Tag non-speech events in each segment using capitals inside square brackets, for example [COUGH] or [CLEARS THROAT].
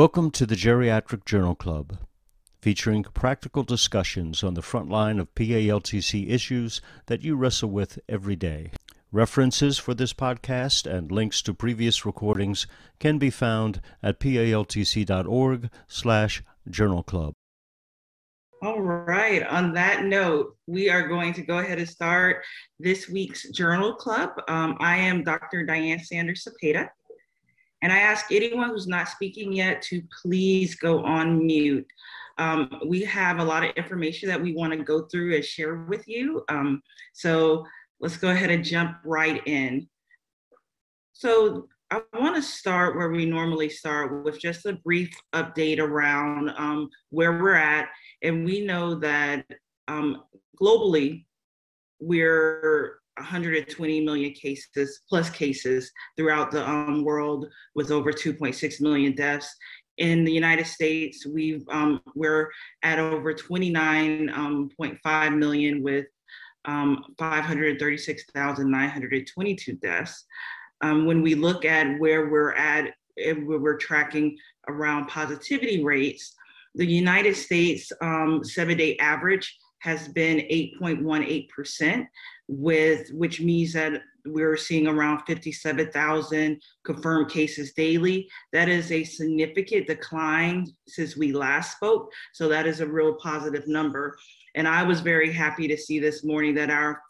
Welcome to the Geriatric Journal Club, featuring practical discussions on the front line of PALTC issues that you wrestle with every day. References for this podcast and links to previous recordings can be found at paltc.org slash journal club. All right. On that note, we are going to go ahead and start this week's Journal Club. Um, I am Dr. Diane Sanders Cepeda. And I ask anyone who's not speaking yet to please go on mute. Um, we have a lot of information that we want to go through and share with you. Um, so let's go ahead and jump right in. So I want to start where we normally start with just a brief update around um, where we're at. And we know that um, globally, we're 120 million cases plus cases throughout the um, world with over 2.6 million deaths. In the united states we've um, we're at over 29.5 um, million with um, 536,922 deaths. Um, when we look at where we're at we're tracking around positivity rates the united states um, seven day average has been 8.18% with which means that we're seeing around 57,000 confirmed cases daily. That is a significant decline since we last spoke. So that is a real positive number. And I was very happy to see this morning that our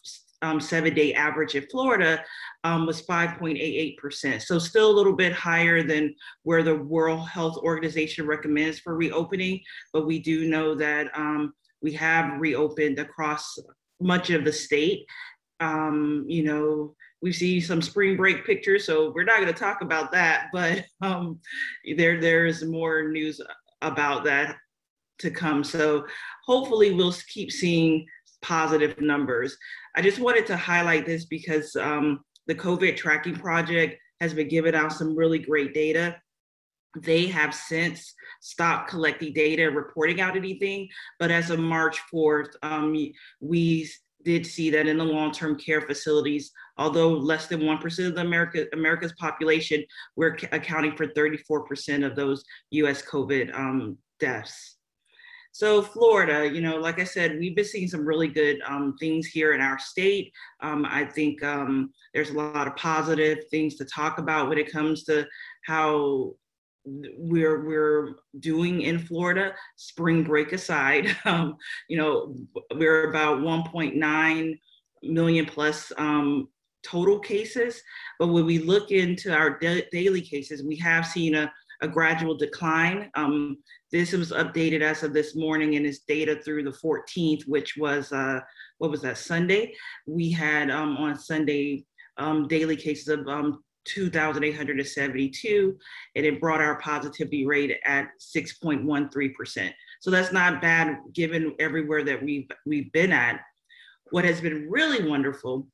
um, seven day average in Florida um, was 5.88%. So still a little bit higher than where the World Health Organization recommends for reopening. But we do know that um, we have reopened across much of the state. Um, you know, we see some spring break pictures, so we're not going to talk about that, [LAUGHS] but um, there there is more news about that to come. So hopefully we'll keep seeing positive numbers. I just wanted to highlight this because um, the COVID tracking project has been giving out some really great data. They have since stopped collecting data reporting out anything, but as of March 4th, um, we did see that in the long-term care facilities, although less than 1% of the America, America's population, we're accounting for 34% of those US COVID um, deaths. So Florida, you know, like I said, we've been seeing some really good um, things here in our state. Um, I think um, there's a lot of positive things to talk about when it comes to how we're we're doing in Florida, spring break aside, [LAUGHS] um, you know, we're about 1.9 million plus um, total cases. But when we look into our da- daily cases, we have seen a, a gradual decline. Um, this was updated as of this morning and is data through the 14th, which was, uh, what was that, Sunday? We had um, on Sunday um, daily cases of um, 2,872, and it brought our positivity rate at 6.13%. So that's not bad given everywhere that we've, we've been at. What has been really wonderful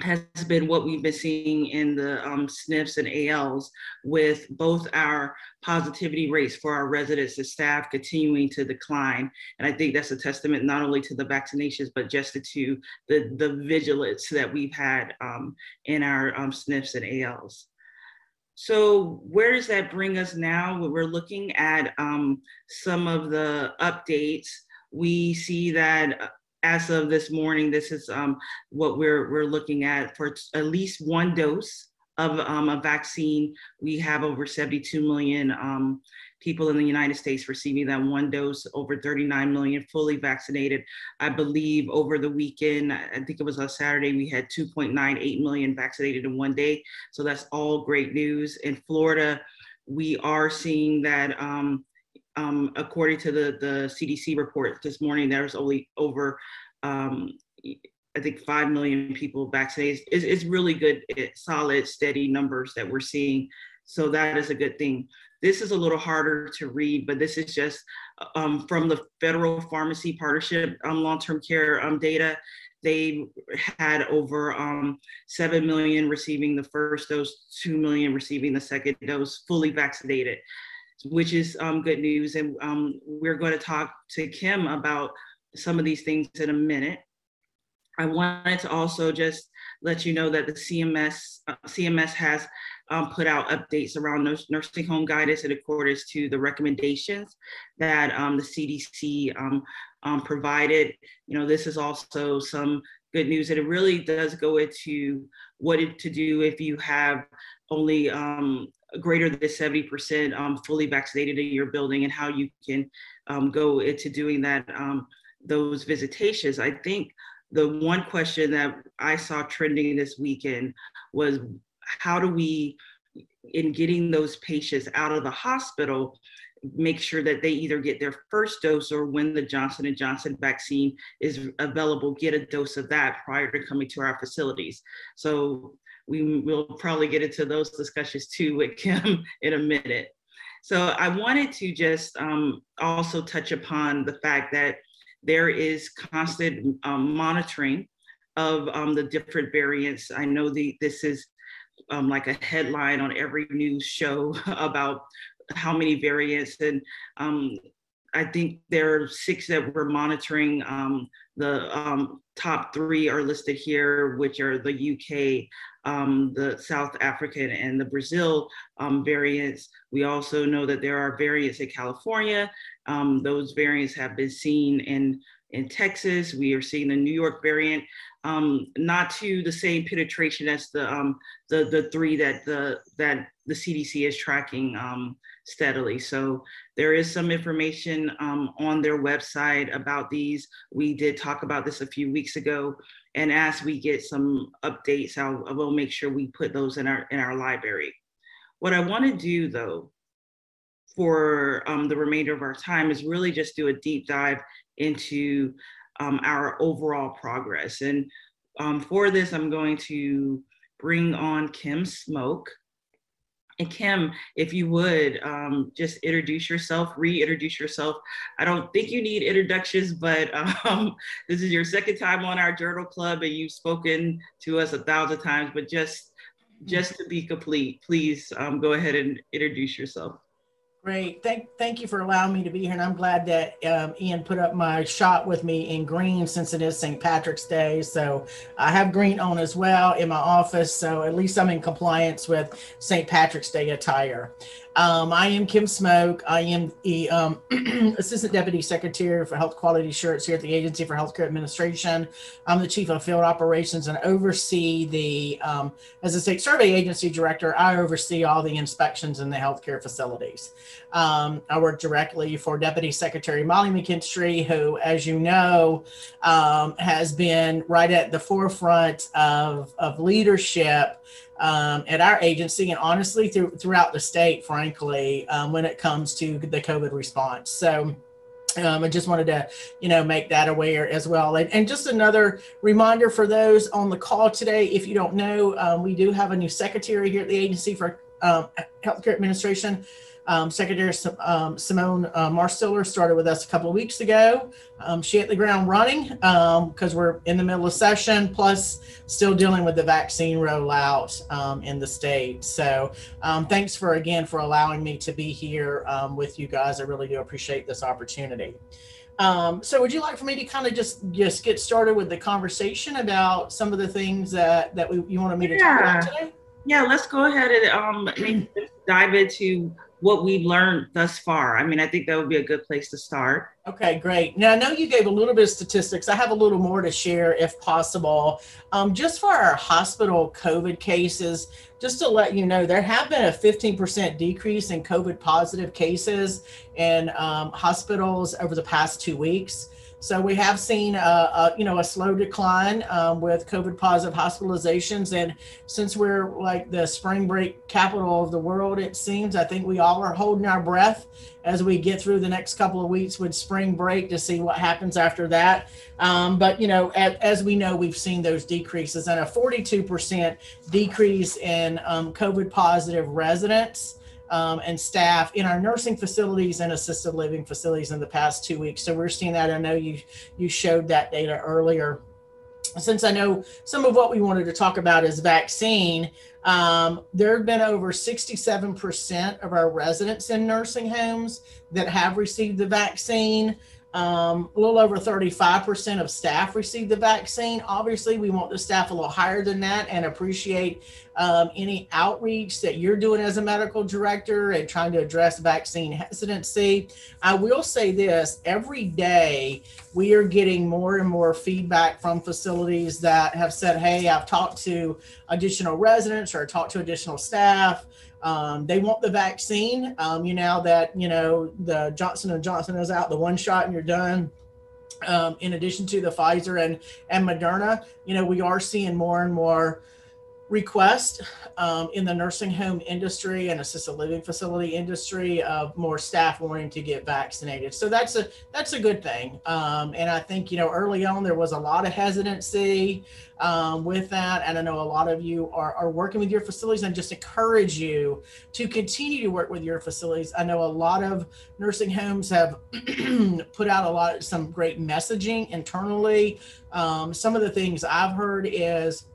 has been what we've been seeing in the um, SNFs and ALs with both our positivity rates for our residents and staff continuing to decline. And I think that's a testament not only to the vaccinations, but just to the, the vigilance that we've had um, in our um, SNFs and ALs. So where does that bring us now? We're looking at um, some of the updates. We see that as of this morning, this is um, what we're, we're looking at for at least one dose of um, a vaccine. We have over 72 million um, people in the United States receiving that one dose, over 39 million fully vaccinated. I believe over the weekend, I think it was on Saturday, we had 2.98 million vaccinated in one day. So that's all great news. In Florida, we are seeing that um, um, according to the, the CDC report this morning, there's only over, um, I think, 5 million people vaccinated. It's, it's really good, it's solid, steady numbers that we're seeing. So that is a good thing. This is a little harder to read, but this is just um, from the Federal Pharmacy Partnership um, long-term care um, data. They had over um, 7 million receiving the first dose, 2 million receiving the second dose, fully vaccinated which is um, good news. And um, we're going to talk to Kim about some of these things in a minute. I wanted to also just let you know that the CMS uh, CMS has um, put out updates around nursing home guidance in accordance to the recommendations that um, the CDC um, um, provided. You know, this is also some good news and it really does go into what to do if you have only um, greater than 70% um, fully vaccinated in your building and how you can um, go into doing that, um, those visitations. I think the one question that I saw trending this weekend was how do we, in getting those patients out of the hospital, make sure that they either get their first dose or when the Johnson and Johnson vaccine is available, get a dose of that prior to coming to our facilities. So we will probably get into those discussions too with [LAUGHS] Kim in a minute. So I wanted to just um, also touch upon the fact that there is constant um, monitoring of um, the different variants. I know the this is um, like a headline on every news show [LAUGHS] about how many variants and um, I think there are six that we're monitoring. Um, the um, top three are listed here, which are the UK, um, the South African, and the Brazil um, variants. We also know that there are variants in California. Um, those variants have been seen in in Texas. We are seeing the New York variant, um, not to the same penetration as the the the three that the that the CDC is tracking steadily. So there is some information um, on their website about these. We did talk about this a few weeks ago. And as we get some updates, I'll, I will make sure we put those in our, in our library. What I wanna do though, for um, the remainder of our time is really just do a deep dive into um, our overall progress. And um, for this, I'm going to bring on Kim Smoak. And Kim, if you would um, just introduce yourself, reintroduce yourself. I don't think you need introductions, but um, [LAUGHS] this is your second time on our journal club, and you've spoken to us a thousand times. But just, just to be complete, please um, go ahead and introduce yourself. Great. Thank, thank you for allowing me to be here. And I'm glad that um, Ian put up my shot with me in green since it is St. Patrick's Day. So I have green on as well in my office. So at least I'm in compliance with St. Patrick's Day attire. Um, I am Kim Smoak. I am the um, [CLEARS THROAT] Assistant Deputy Secretary for Health Quality Assurance here at the Agency for Healthcare Administration. I'm the Chief of Field Operations and oversee the, um, as a State Survey Agency Director, I oversee all the inspections in the healthcare facilities. Um, I work directly for Deputy Secretary Molly McKinstry, who, as you know, um, has been right at the forefront of, of leadership um, at our agency and honestly through, throughout the state, frankly, um, when it comes to the COVID response. So um, I just wanted to, you know, make that aware as well. And, and, just another reminder for those on the call today, if you don't know, um, we do have a new secretary here at the Agency for um, Healthcare Administration. Um, Secretary um, Simone uh, Marstiller started with us a couple of weeks ago. Um, she hit the ground running because um, we're in the middle of session, plus still dealing with the vaccine rollout um, in the state. So um, thanks for again for allowing me to be here with you guys. I really do appreciate this opportunity. so would you like for me to kind of just just get started with the conversation about some of the things that that we, you wanted me to yeah. talk about today? Yeah, let's go ahead and um, [CLEARS THROAT] dive into what we've learned thus far. I mean, I think that would be a good place to start. Okay, great. Now, I know you gave a little bit of statistics. I have a little more to share if possible. Um, just for our hospital COVID cases, just to let you know, there have been a 15% decrease in COVID positive cases in um, hospitals over the past two weeks. So we have seen a, a you know a slow decline um, with COVID positive hospitalizations, and since we're like the spring break capital of the world, it seems I think we all are holding our breath as we get through the next couple of weeks with spring break to see what happens after that. Um, but you know, as, as, we know, we've seen those decreases and a 42% decrease in um, COVID positive residents um, and staff in our nursing facilities and assisted living facilities in the past two weeks. So we're seeing that. I know you you showed that data earlier. Since I know some of what we wanted to talk about is vaccine, um, there have been over 67% of our residents in nursing homes that have received the vaccine. Um, a little over 35% of staff received the vaccine. Obviously, we want the staff a little higher than that and appreciate um, any outreach that you're doing as a medical director and trying to address vaccine hesitancy. I will say this every day we are getting more and more feedback from facilities that have said, Hey, I've talked to additional residents or talked to additional staff. Um, they want the vaccine. Um, you know that you know the Johnson and Johnson is out, the one shot and you're done. Um, in addition to the Pfizer and and Moderna, you know we are seeing more and more request um, in the nursing home industry and assisted living facility industry of more staff wanting to get vaccinated. So that's a that's a good thing. Um, and I think you know early on there was a lot of hesitancy um, with that, and I know a lot of you are, are working with your facilities, and just encourage you to continue to work with your facilities. I know a lot of nursing homes have [CLEARS THROAT] put out a lot of some great messaging internally. Um, some of the things I've heard is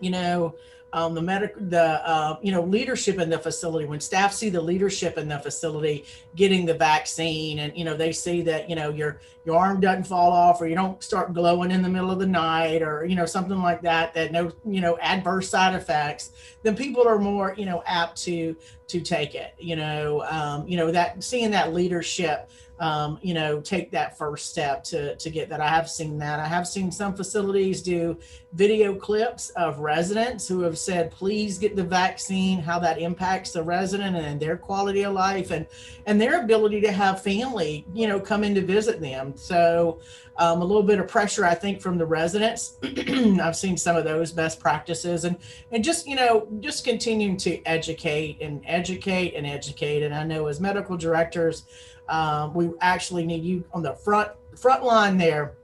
you know, um, the medical, the uh, you know, leadership in the facility. When staff see the leadership in the facility getting the vaccine, and you know, they see that you know your your arm doesn't fall off, or you don't start glowing in the middle of the night, or you know, something like that. That no, you know, adverse side effects. Then people are more you know apt to to take it. You know, um, you know that seeing that leadership um, you know, take that first step to, to get that. I have seen that. I have seen some facilities do video clips of residents who have said, please get the vaccine, how that impacts the resident and their quality of life and, and their ability to have family, you know, come in to visit them. So um, a little bit of pressure, I think, from the residents. [CLEARS THROAT] I've seen some of those best practices and, and just, you know, just continuing to educate and educate and educate. And I know as medical directors, um, we actually need you on the front front line there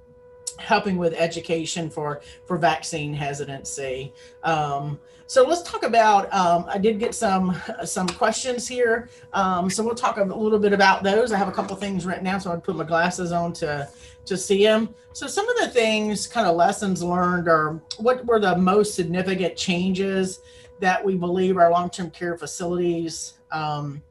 helping with education for for vaccine hesitancy. Um, so let's talk about um, i did get some some questions here. Um, so we'll talk a little bit about those. I have a couple things written down so i put my glasses on to to see them so some of the things kind of lessons learned or what were the most significant changes that we believe our long-term care facilities um,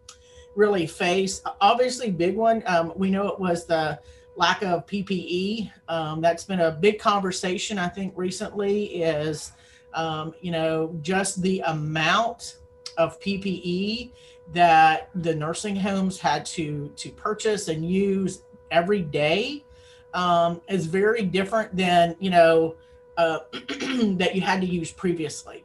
really face. Obviously, big one. Um, we know it was the lack of PPE. Um, that's been a big conversation, I think, recently. Is um, you know just the amount of PPE that the nursing homes had to to purchase and use every day um, is very different than you know uh, [CLEARS THROAT] that you had to use previously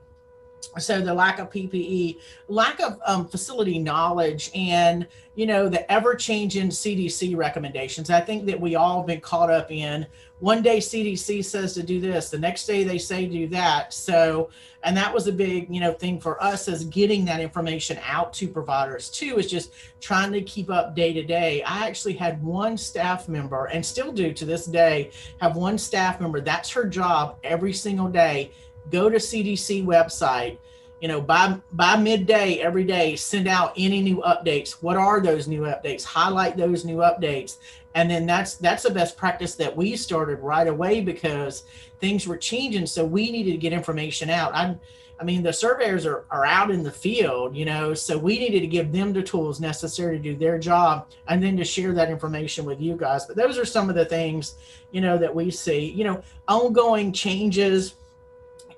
so the lack of ppe lack of um, facility knowledge and you know the ever changing cdc recommendations. I think that we all have been caught up in one day cdc says to do this the next day they say do that. So and that was a big you know thing for us as getting that information out to providers too is just trying to keep up day to day. I actually had one staff member and still do to this day have one staff member that's her job every single day go to CDC website, you know, by by midday every day, send out any new updates. What are those new updates? Highlight those new updates. And then that's that's the best practice that we started right away because things were changing. So we needed to get information out. I I mean, the surveyors are, are out in the field, you know, so we needed to give them the tools necessary to do their job and then to share that information with you guys. But those are some of the things, you know, that we see, you know, ongoing changes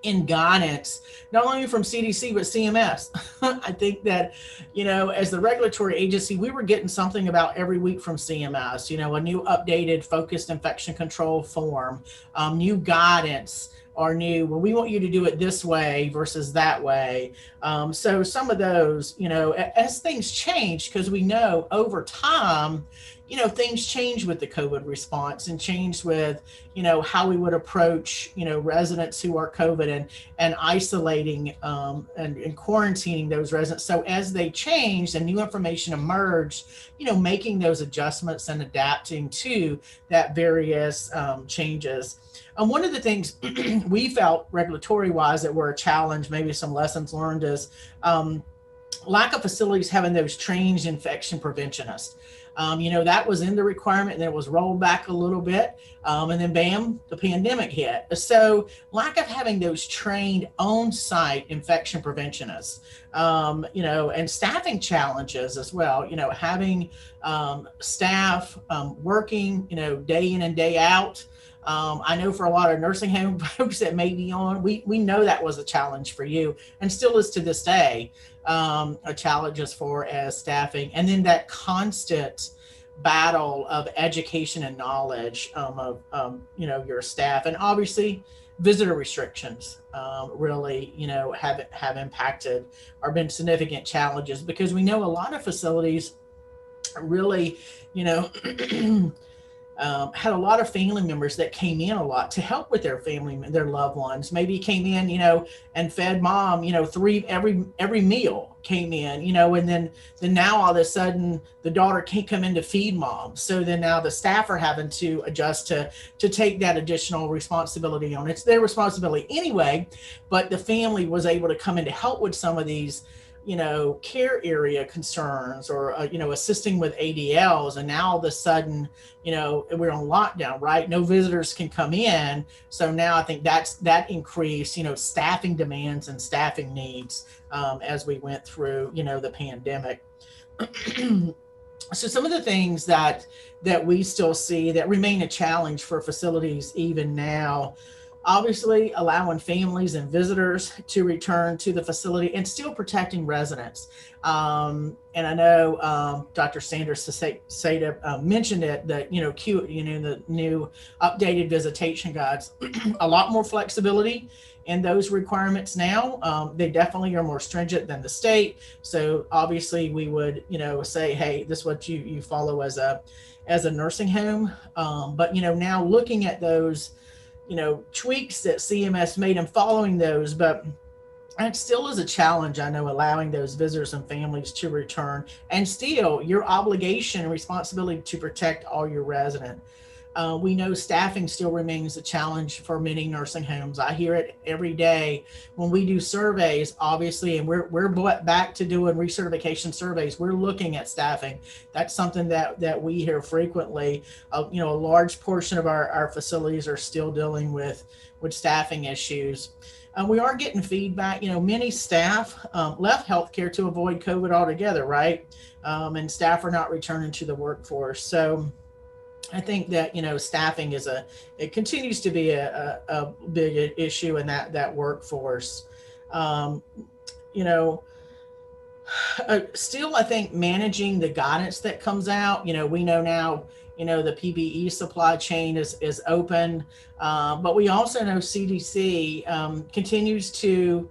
in guidance, not only from CDC, but CMS. [LAUGHS] I think that, you know, as the regulatory agency, we were getting something about every week from CMS, you know, a new updated focused infection control form, um, new guidance or new, well, we want you to do it this way versus that way. Um, so some of those, you know, as things change, because we know over time, you know things change with the covid response and change with you know how we would approach you know residents who are covid and and isolating um, and, and quarantining those residents. So as they change and new information emerged you know making those adjustments and adapting to that various um, changes. And one of the things [CLEARS THROAT] we felt regulatory wise that were a challenge maybe some lessons learned is um, lack of facilities having those trained infection preventionists Um, you know, that was in the requirement and it was rolled back a little bit. Um, and then bam, the pandemic hit. So lack of having those trained on-site infection preventionists, um, you know, and staffing challenges as well, you know, having um, staff um, working, you know, day in and day out. Um, I know for a lot of nursing home [LAUGHS] folks that may be on, we, we know that was a challenge for you and still is to this day um, a challenge as far as staffing. And then that constant battle of education and knowledge um, of, um, you know, your staff. And obviously visitor restrictions um, really, you know, have, have impacted or been significant challenges because we know a lot of facilities really, you know, [CLEARS THROAT] um, had a lot of family members that came in a lot to help with their family, their loved ones. Maybe came in, you know, and fed mom, you know, three every every meal came in, you know, and then then now all of a sudden the daughter can't come in to feed mom. So then now the staff are having to adjust to to take that additional responsibility on. It's their responsibility anyway, but the family was able to come in to help with some of these you know, care area concerns or, uh, you know, assisting with ADLs. And now all of a sudden, you know, we're on lockdown, right? No visitors can come in. So now I think that's that increased, you know, staffing demands and staffing needs um, as we went through, you know, the pandemic. [CLEARS THROAT] so some of the things that that we still see that remain a challenge for facilities even now obviously allowing families and visitors to return to the facility and still protecting residents. Um, and I know um, Dr. Sanders Seda uh, mentioned it that you know, Q, you know, the new updated visitation guides, [CLEARS THROAT] a lot more flexibility in those requirements now. Um, they definitely are more stringent than the state. So obviously, we would you know say, hey, this is what you you follow as a as a nursing home. Um, but you know, now looking at those you know tweaks that CMS made and following those, but it still is a challenge. I know allowing those visitors and families to return, and still your obligation and responsibility to protect all your resident. Uh, we know staffing still remains a challenge for many nursing homes. I hear it every day when we do surveys, obviously, and we're, we're back to doing recertification surveys. We're looking at staffing. That's something that, that we hear frequently. Uh, you know, a large portion of our, our facilities are still dealing with, with staffing issues. Uh, we are getting feedback. You know, many staff um, left healthcare to avoid COVID altogether, right? Um, and staff are not returning to the workforce. So, I think that you know staffing is a it continues to be a, a, a big issue in that that workforce. Um, you know, uh, still I think managing the guidance that comes out. You know, we know now. You know the PPE supply chain is is open, uh, but we also know CDC um, continues to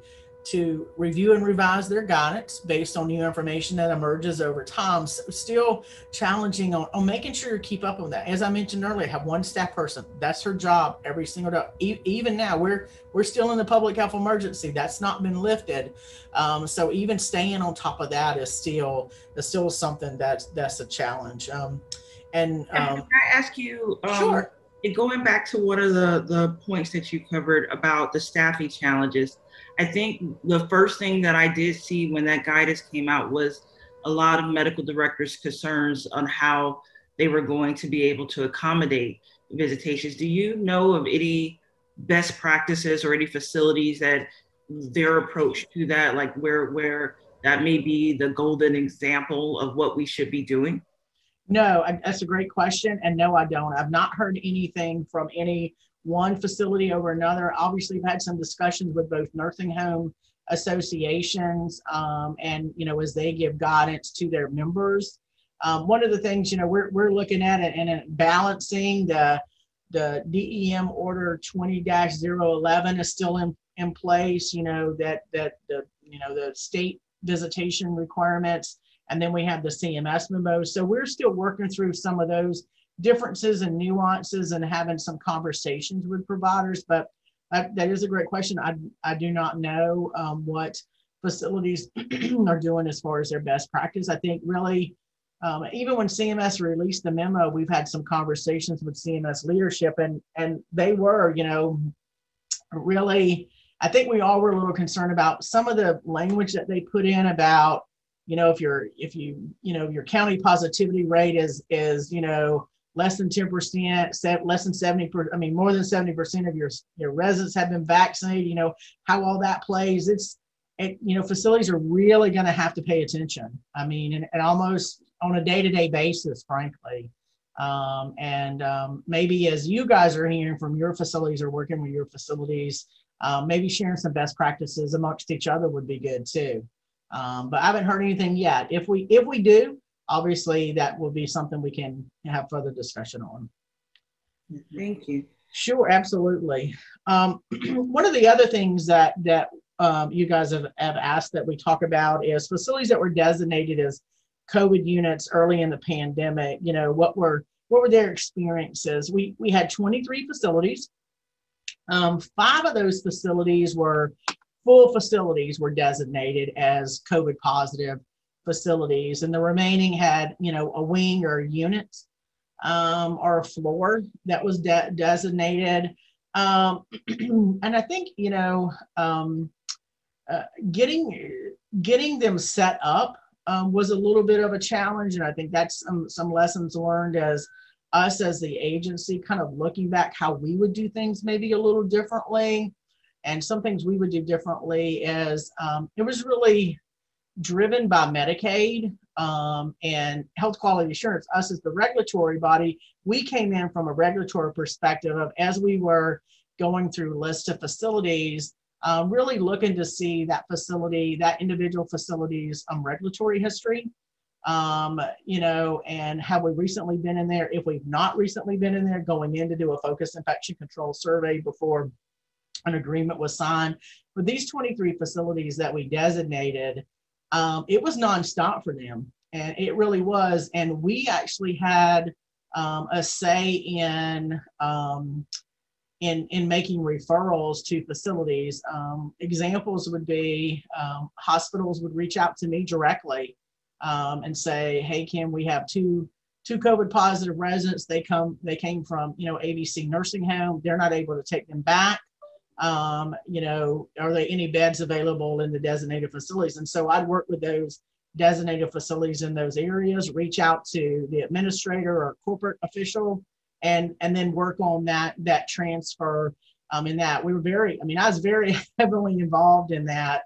to review and revise their guidance based on new information that emerges over time. So still challenging on, on making sure you keep up with that. As I mentioned earlier, I have one staff person. That's her job every single day. E- even now, we're we're still in the public health emergency. That's not been lifted. Um, so even staying on top of that is still is still something that's that's a challenge. Um, and um, can I ask you? Um, sure. Going back to one of the the points that you covered about the staffing challenges I think the first thing that I did see when that guidance came out was a lot of medical directors' concerns on how they were going to be able to accommodate visitations. Do you know of any best practices or any facilities that their approach to that, like where where that may be the golden example of what we should be doing? No, that's a great question. And no, I don't. I've not heard anything from any one facility over another. Obviously, we've had some discussions with both nursing home associations um, and, you know, as they give guidance to their members. Um, one of the things, you know, we're, we're looking at it and balancing the, the DEM order 20-011 is still in, in place, you know, that, that the, you know, the state visitation requirements, and then we have the CMS memo. So we're still working through some of those differences and nuances and having some conversations with providers. But that, that is a great question. I, I do not know um, what facilities [CLEARS THROAT] are doing as far as their best practice. I think really, um, even when CMS released the memo, we've had some conversations with CMS leadership, and and they were, you know, really. I think we all were a little concerned about some of the language that they put in about you know, if you're if you you know your county positivity rate is is you know less than 10 percent, less than 70 per, I mean more than 70 percent of your your residents have been vaccinated. You know how all that plays. It's it, you know facilities are really going to have to pay attention. I mean, and, and almost on a day to day basis, frankly. Um, and um, maybe as you guys are hearing from your facilities or working with your facilities, um, maybe sharing some best practices amongst each other would be good too. Um, but I haven't heard anything yet. If we if we do, obviously that will be something we can have further discussion on. Thank you. Sure, absolutely. Um, [CLEARS THROAT] one of the other things that that um, you guys have, have asked that we talk about is facilities that were designated as COVID units early in the pandemic. You know, what were what were their experiences? We we had 23 facilities. Um, five of those facilities were full facilities were designated as COVID positive facilities, and the remaining had you know a wing or a unit um, or a floor that was de- designated. Um, [CLEARS THROAT] and I think you know um, uh, getting getting them set up um, was a little bit of a challenge, and I think that's some some lessons learned as us as the agency, kind of looking back how we would do things maybe a little differently, and some things we would do differently is um, it was really driven by Medicaid um, and health quality assurance. Us as the regulatory body, we came in from a regulatory perspective of as we were going through lists of facilities um, really looking to see that facility, that individual facility's um, regulatory history. Um, you know, and have we recently been in there? If we've not recently been in there, going in to do a focus infection control survey before an agreement was signed. For these 23 facilities that we designated, um, it was nonstop for them. And it really was. And we actually had um, a say in um, in in making referrals to facilities. Um, examples would be um, hospitals would reach out to me directly um, and say, "Hey, Kim, we have two two COVID positive residents. They come they came from you know ABC nursing home. They're not able to take them back. Um, you know, are there any beds available in the designated facilities?" And so I'd work with those designated facilities in those areas, reach out to the administrator or corporate official and and then work on that that transfer um, in that we were very i mean i was very [LAUGHS] heavily involved in that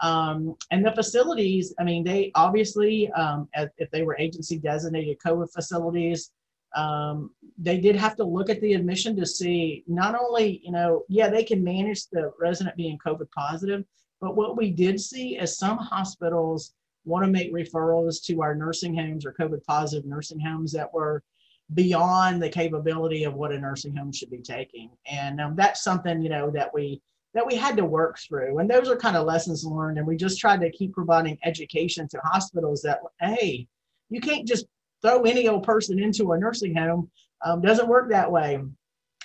um, and the facilities i mean they obviously um, if they were agency designated covid facilities um, they did have to look at the admission to see not only you know yeah they can manage the resident being covid positive but what we did see is some hospitals want to make referrals to our nursing homes or covid positive nursing homes that were beyond the capability of what a nursing home should be taking. And um, that's something, you know, that we that we had to work through. And those are kind of lessons learned. And we just tried to keep providing education to hospitals that, hey, you can't just throw any old person into a nursing home. Um, doesn't work that way.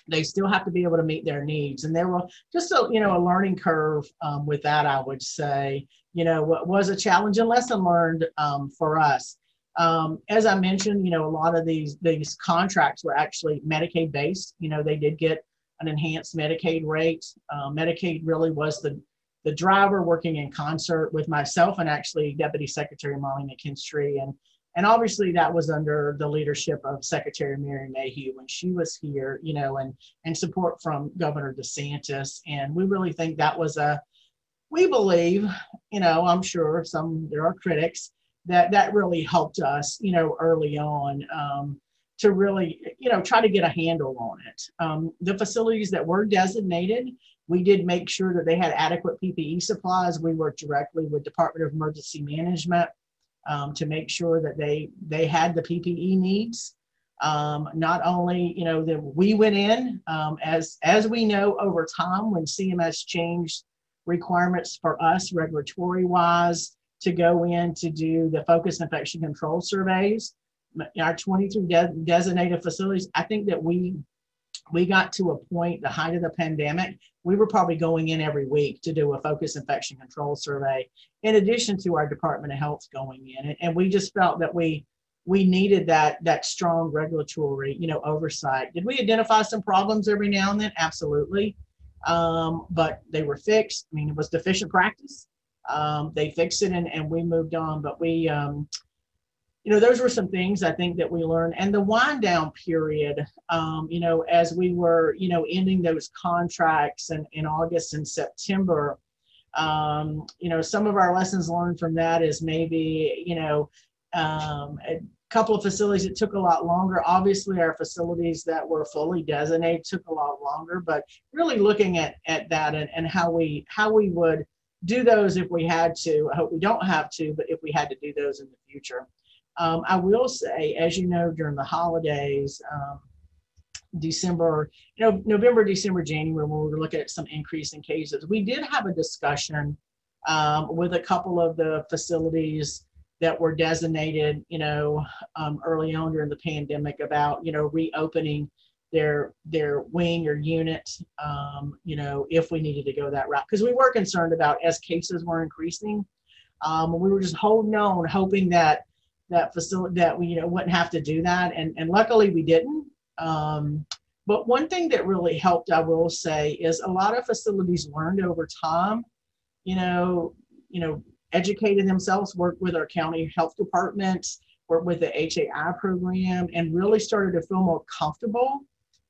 They still have to be able to meet their needs. And there was just a, you know, a learning curve um, with that, I would say, you know, what was a challenge and lesson learned um, for us. Um, as I mentioned, you know, a lot of these these contracts were actually Medicaid based. You know, they did get an enhanced Medicaid rate. Uh, Medicaid really was the the driver working in concert with myself and actually Deputy Secretary Molly McKinstry. And and obviously that was under the leadership of Secretary Mary Mayhew when she was here, you know, and and support from Governor DeSantis. And we really think that was a we believe, you know, I'm sure some there are critics, that that really helped us, you know, early on um, to really, you know, try to get a handle on it. Um, the facilities that were designated, we did make sure that they had adequate PPE supplies. We worked directly with Department of Emergency Management um, to make sure that they they had the PPE needs. Um, not only, you know, that we went in um, as as we know over time when CMS changed requirements for us regulatory wise to go in to do the focus infection control surveys. Our 23 de- designated facilities, I think that we we got to a point, the height of the pandemic, we were probably going in every week to do a focus infection control survey, in addition to our Department of Health going in. And, we just felt that we we needed that that strong regulatory, you know, oversight. Did we identify some problems every now and then? Absolutely. Um, but they were fixed. I mean, it was deficient practice Um, they fixed it and, and we moved on. But we, um, you know, those were some things I think that we learned. And the wind down period, um, you know, as we were, you know, ending those contracts in, in August and September, um, you know, some of our lessons learned from that is maybe, you know, um, a couple of facilities it took a lot longer. Obviously, our facilities that were fully designated took a lot longer, but really looking at, at that and, and how we how we would do those if we had to. I hope we don't have to, but if we had to do those in the future. Um, I will say, as you know, during the holidays, um, December, you know, November, December, January, when we were looking at some increase in cases, we did have a discussion um, with a couple of the facilities that were designated, you know, um, early on during the pandemic about, you know, reopening their their wing or unit, um, you know, if we needed to go that route, because we were concerned about as cases were increasing, um, we were just holding on, hoping that that facility that we you know wouldn't have to do that, and and luckily we didn't. Um, but one thing that really helped, I will say, is a lot of facilities learned over time, you know, you know, educated themselves, worked with our county health departments, worked with the HAI program, and really started to feel more comfortable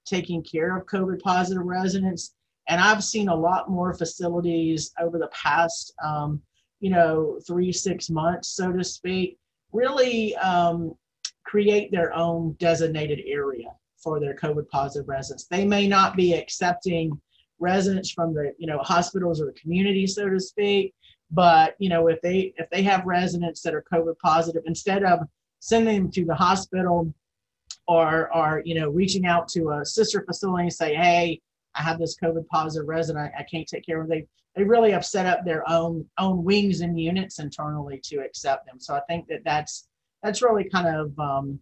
taking care of COVID positive residents. And I've seen a lot more facilities over the past, um, you know, three, six months, so to speak, really um, create their own designated area for their COVID positive residents. They may not be accepting residents from the, you know, hospitals or the community, so to speak, but you know, if they if they have residents that are COVID positive, instead of sending them to the hospital or or you know reaching out to a sister facility and say, hey, I have this COVID positive resident, I, can't take care of them. They really have set up their own own wings and units internally to accept them. So I think that that's that's really kind of um,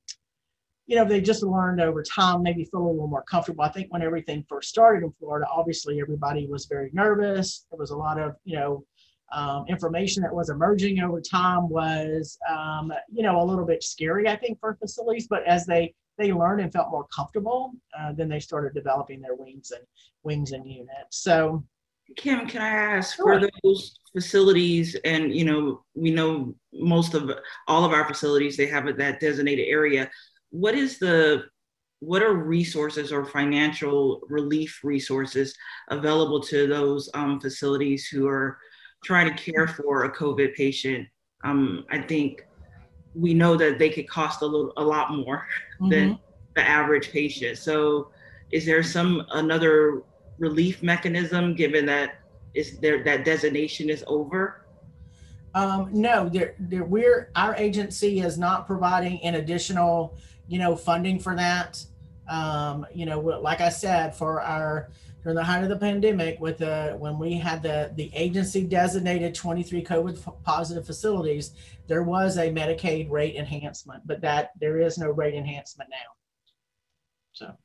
you know they just learned over time maybe feel a little more comfortable i think when everything first started in florida obviously everybody was very nervous there was a lot of you know um, information that was emerging over time was, um, you know, a little bit scary, I think, for facilities. But as they they learned and felt more comfortable, uh, then they started developing their wings and wings and units. So, Kim, can I ask sure. for those facilities, and you know, we know most of all of our facilities they have that designated area. What is the what are resources or financial relief resources available to those um, facilities who are trying to care for a COVID patient, um, I think we know that they could cost a little, a lot more mm-hmm. than the average patient. So, is there some another relief mechanism given that is there that designation is over? Um, no, we're our agency is not providing an additional, you know, funding for that. Um, you know, like I said, for our during the height of the pandemic with the when we had the the agency designated 23 covid positive facilities there was a medicaid rate enhancement but that there is no rate enhancement now so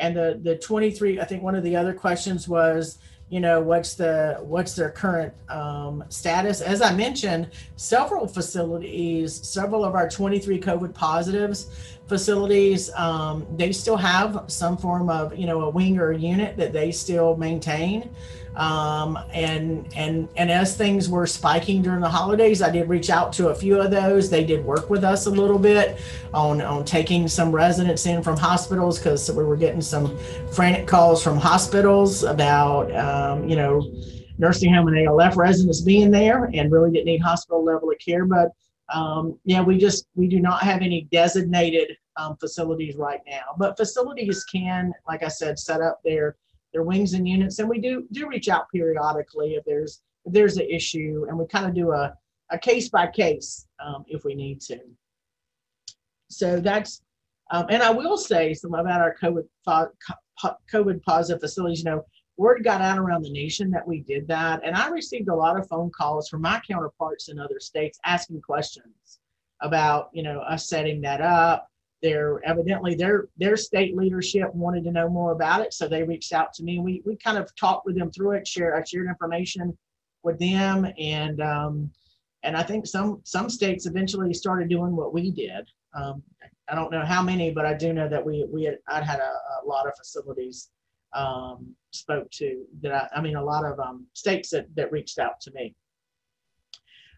and the the 23 i think one of the other questions was you know what's the what's their current um, status? As i mentioned several facilities several of our 23 covid positives facilities, um, they still have some form of, you know, a wing or a unit that they still maintain. Um, and and and as things were spiking during the holidays, I did reach out to a few of those. They did work with us a little bit on on taking some residents in from hospitals because we were getting some frantic calls from hospitals about, um, you know, nursing home and ALF residents being there and really didn't need hospital level of care, but um, yeah, we just we do not have any designated um, facilities right now, but facilities can, like I said, set up their their wings and units, and we do do reach out periodically if there's if there's an issue, and we kind of do a a case by case um, if we need to. So that's um, and I will say some about our COVID COVID positive facilities. You know, word got out around the nation that we did that. And I received a lot of phone calls from my counterparts in other states asking questions about, you know, us setting that up. Their evidently their their state leadership wanted to know more about it. So they reached out to me we we kind of talked with them through it, share I shared information with them and um and I think some some states eventually started doing what we did. Um, I don't know how many, but I do know that we we had, I'd had a, a lot of facilities um, spoke to that I, I mean a lot of um, states that, that reached out to me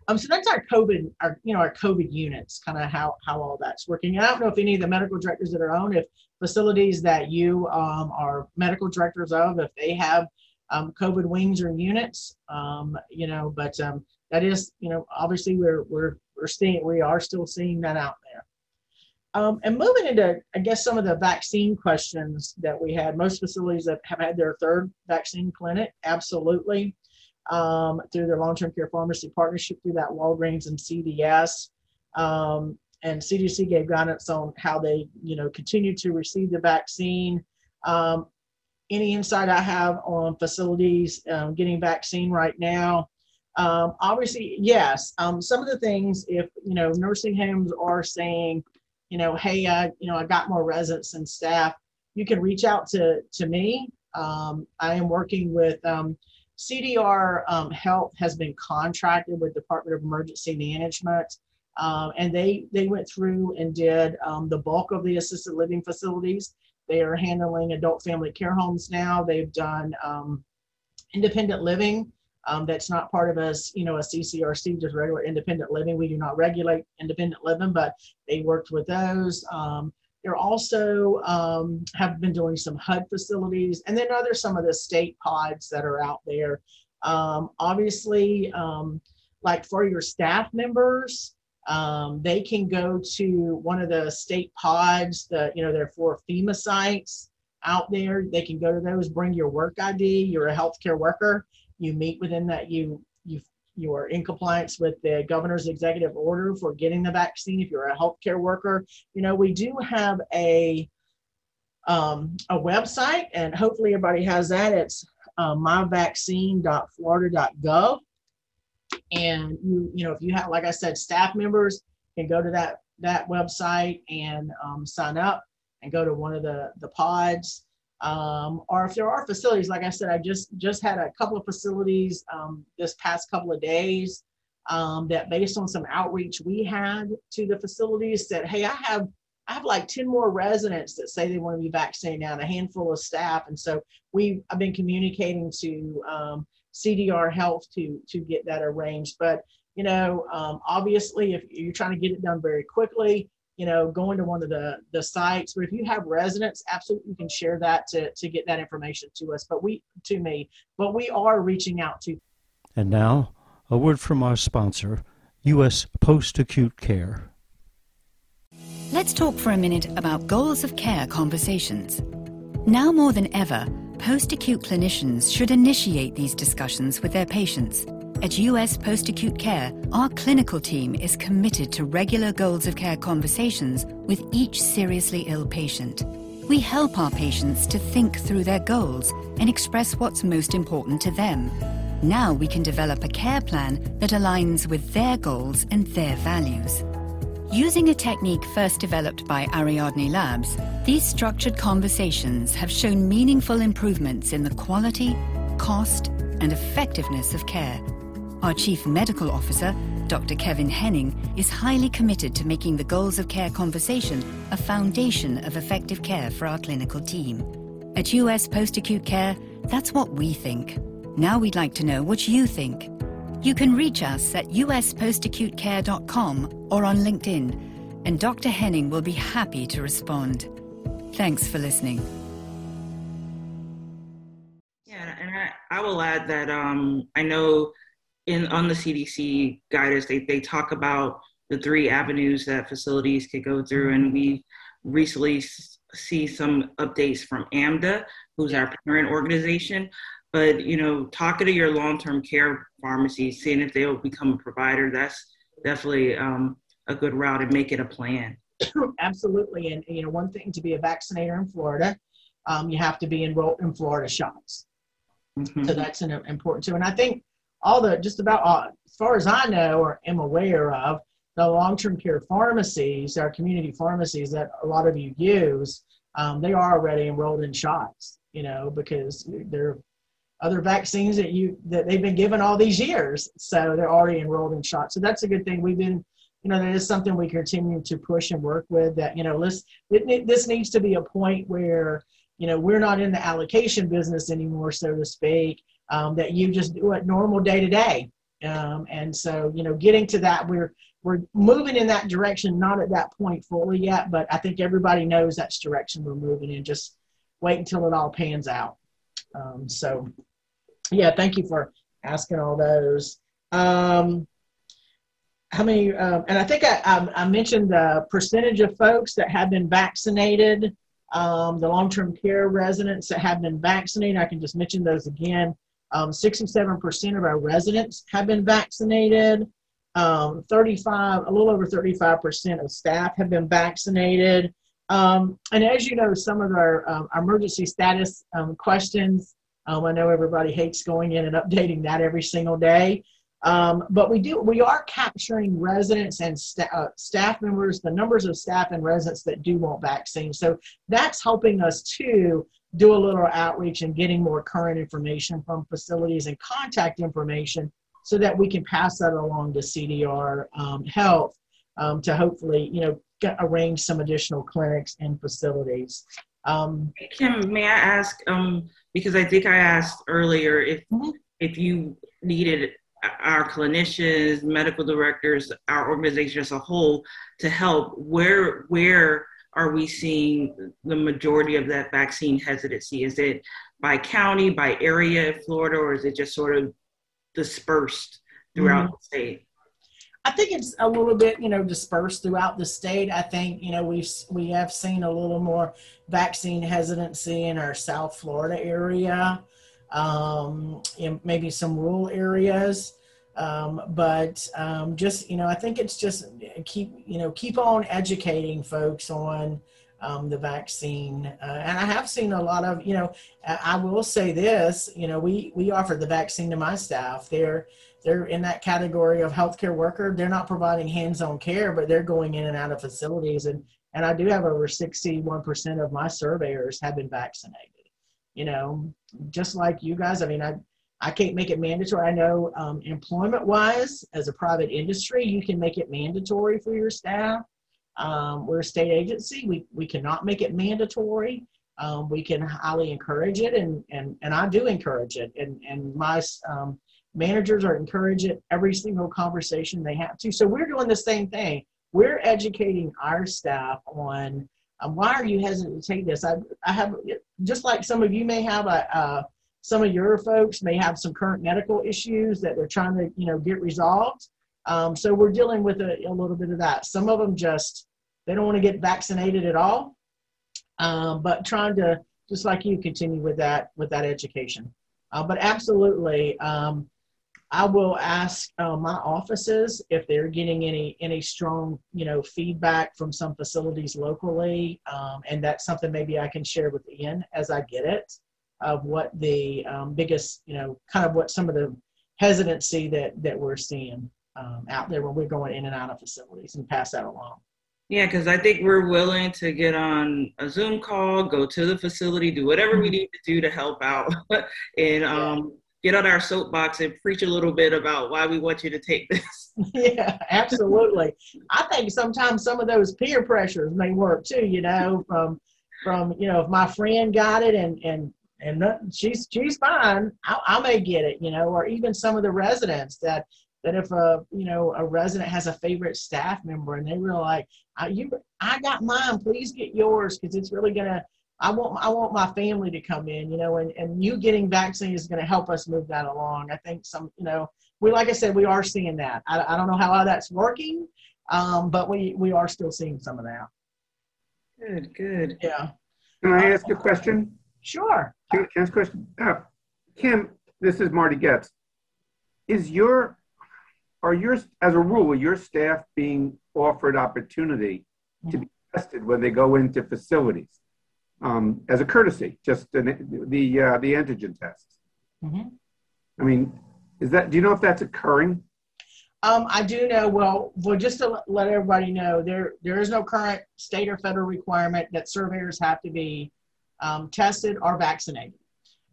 Um, so that's our COVID, our you know our COVID units, kind of how how all that's working. I don't know if any of the medical directors that are on, if facilities that you um, are medical directors of, if they have um, COVID wings or units, um, you know, but um, that is, you know, obviously we're we're we're seeing we are still seeing that out there. Um, and moving into, I guess, some of the vaccine questions that we had. Most facilities that have had their third vaccine clinic, absolutely um, through their long-term care pharmacy partnership through that Walgreens and CVS. Um, and CDC gave guidance on how they, you know, continue to receive the vaccine. Um, any insight I have on facilities um, getting vaccine right now? Um, obviously, yes. Um, some of the things, if you know, nursing homes are saying, you know, hey, I, you know, I got more residents and staff. You can reach out to to me. I am working with CDR um, Health has been contracted with Department of Emergency Management, um, and they they went through and did um, the bulk of the assisted living facilities. They are handling adult family care homes now. They've done um, independent living. Um, that's not part of us, you know, a CCRC, just regular independent living. We do not regulate independent living, but they worked with those. They're also um, have been doing some HUD facilities, and then other some of the state pods that are out there. Um, obviously, um, like for your staff members, um, they can go to one of the state pods. The you know they're for FEMA sites out there. They can go to those. Bring your work ID. You're a healthcare worker. You meet within that. You you you are in compliance with the governor's executive order for getting the vaccine, if you're a healthcare worker, you know, we do have a um, a website, and hopefully everybody has that. It's uh, myvaccine.florida.gov. And you, you know, if you have, like I said, staff members can go to that that website and um, sign up and go to one of the the pods um, or if there are facilities, like I said, I just just had a couple of facilities um, this past couple of days um, that, based on some outreach we had to the facilities, said, "Hey, I have I have like ten more residents that say they want to be vaccinated now, and a handful of staff." And so we I've been communicating to um, CDR Health to to get that arranged. But you know, um, obviously, if you're trying to get it done very quickly, you know, going to one of the, the sites. But if you have residents, absolutely you can share that to, to get that information to us, but we to me. But we are reaching out to. And now, a word from our sponsor, U.S. Post Acute Care. Let's talk for a minute about goals of care conversations. Now more than ever, post acute clinicians should initiate these discussions with their patients at US Post Acute Care, our clinical team is committed to regular goals of care conversations with each seriously ill patient. We help our patients to think through their goals and express what's most important to them. Now we can develop a care plan that aligns with their goals and their values. Using a technique first developed by Ariadne Labs, these structured conversations have shown meaningful improvements in the quality, cost, and effectiveness of care our Chief Medical Officer, Dr. Kevin Henning, is highly committed to making the goals of care conversation a foundation of effective care for our clinical team. At US Post Acute Care, that's what we think. Now we'd like to know what you think. You can reach us at uspostacutecare.com or on LinkedIn, and Dr. Henning will be happy to respond. Thanks for listening. Yeah, and I, I will add that um, I know in on the CDC guidance, they, they talk about the three avenues that facilities could go through, and we recently see some updates from AMDA, who's our parent organization. But you know, talking to your long-term care pharmacy, seeing if they will become a provider, that's definitely um, a good route and make it a plan. [COUGHS] Absolutely, and you know, one thing to be a vaccinator in Florida, um, you have to be enrolled in Florida shots. Mm-hmm. So that's an important too. And I think all the just about all, as far as I know or am aware of, the long-term care pharmacies, our community pharmacies that a lot of you use, um, they are already enrolled in shots. You know, because they're other vaccines that you that they've been given all these years, so they're already enrolled in shots. So that's a good thing. We've been you know, that is something we continue to push and work with. That you know, it, this needs to be a point where you know we're not in the allocation business anymore, so to speak, um, that you just do it normal day to day Um, and so, you know, getting to that, we're we're moving in that direction. Not at that point fully yet, but I think everybody knows that's direction we're moving in. Just wait until it all pans out. Um, so, yeah, thank you for asking all those. Um, how many? Um, and I think I, I, I, mentioned the percentage of folks that have been vaccinated. Um, the long-term care residents that have been vaccinated. I can just mention those again. 67% um, of our residents have been vaccinated. Um, 35, a little over 35% of staff have been vaccinated. Um, and as you know, some of our um, emergency status um, questions, um, I know everybody hates going in and [LAUGHS] updating that every single day. Um, but we do, we are capturing residents and sta- uh, staff members, the numbers of staff and residents that do want vaccines. So that's helping us too do a little outreach and getting more current information from facilities and contact information so that we can pass that along to CDR um, Health um, to hopefully, you know, get, arrange some additional clinics and facilities. Um, Kim, may I ask, um, because I think I asked earlier if mm-hmm. if you needed our clinicians, medical directors, our organization as a whole to help, where where are we seeing the majority of that vaccine hesitancy? Is it by county, by area in Florida, or is it just sort of dispersed throughout mm-hmm. the state? I think it's a little bit, you know, dispersed throughout the state. I think, you know, we've we have seen a little more vaccine hesitancy in our South Florida area, um, in maybe some rural areas. Um, but um, just you know, I think it's just keep you know keep on educating folks on um, the vaccine. Uh, and I have seen a lot of, you know, I will say this, you know, we, we offer the vaccine to my staff. They're, they're in that category of healthcare worker. They're not providing hands-on care, but they're going in and out of facilities. And, and I do have over 61% of my surveyors have been vaccinated, you know, just like you guys. I mean, I, I can't make it mandatory. I know um, employment wise, as a private industry, you can make it mandatory for your staff. Um, we're a state agency. We, we cannot make it mandatory. Um, we can highly encourage it, and, and, and I do encourage it. And, and my um, managers are encourage it every single conversation they have to. So we're doing the same thing. We're educating our staff on um, why are you hesitant to take this. I, I have just like some of you may have a, a some of your folks may have some current medical issues that they're trying to you know get resolved um, so we're dealing with a, a, little bit of that. Some of them just they don't want to get vaccinated at all, um, but trying to just like you continue with that with that education. Uh, but absolutely, um, I will ask uh, my offices if they're getting any any strong you know feedback from some facilities locally, um, and that's something maybe I can share with Ian as I get it of what the um, biggest you know kind of what some of the hesitancy that that we're seeing um, out there when we're going in and out of facilities and pass that along. Yeah, because I think we're willing to get on a Zoom call, go to the facility, do whatever we mm-hmm. need to do to help out, [LAUGHS] and um, get on our soapbox and preach a little bit about why we want you to take this. [LAUGHS] [LAUGHS] yeah, absolutely. I think sometimes some of those peer pressures may work too. You know, from from you know, if my friend got it and and and she's she's fine, I, I may get it. You know, or even some of the residents that that if a you know a resident has a favorite staff member and they were like, I, "You, I got mine. Please get yours because it's really gonna. I want I want my family to come in, you know, and and you getting vaccinated is going to help us move that along. I think some, you know, we like I said, we are seeing that. I, I don't know how that's working, um, but we we are still seeing some of that. Good, good. Yeah. Can I ask a question? Sure. Can I ask a question? Uh, Kim, this is Marty Getz. Is your are your, as a rule, your staff being offered opportunity to be tested when they go into facilities um, as a courtesy, just the the, uh, the antigen tests? Mm-hmm. I mean, is that? Do you know if that's occurring? Um, I do know. Well, well, just to let everybody know, there there is no current state or federal requirement that surveyors have to be um, tested or vaccinated.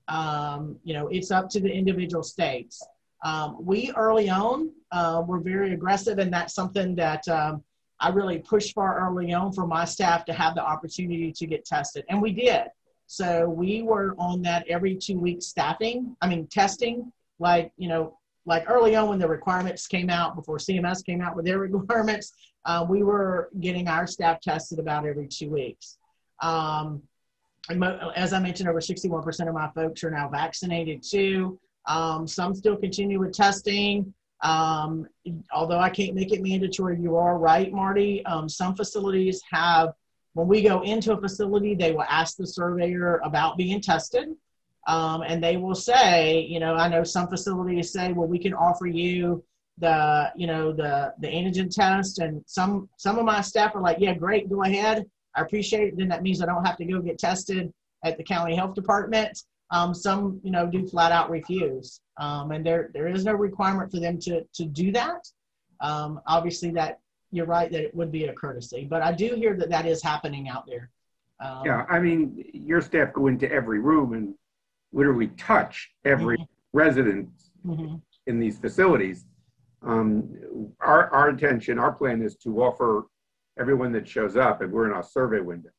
Um, you know, it's up to the individual states. Um, we early on uh, were very aggressive, and that's something that um, I really pushed for early on for my staff to have the opportunity to get tested, and we did. So we were on that every two weeks staffing. I mean testing, like you know, like early on when the requirements came out before CMS came out with their [LAUGHS] requirements, uh, we were getting our staff tested about every two weeks. Um, as I mentioned, over 61% of my folks are now vaccinated too. Um, some still continue with testing. Um, although I can't make it mandatory, you are right, Marty. Um, some facilities have, when we go into a facility, they will ask the surveyor about being tested. Um, and they will say, you know, I know some facilities say, well, we can offer you the, you know, the the antigen test, and some some of my staff are like, yeah, great, go ahead. I appreciate it. Then that means I don't have to go get tested at the county health department. Um, some, you know, do flat out refuse, um, and there there is no requirement for them to to do that. Um, obviously, that you're right that it would be a courtesy, but I do hear that that is happening out there. Um, yeah, I mean, your staff go into every room and literally touch every mm-hmm. resident mm-hmm. in these facilities. Um, our our intention, our plan is to offer everyone that shows up, and we're in our survey window.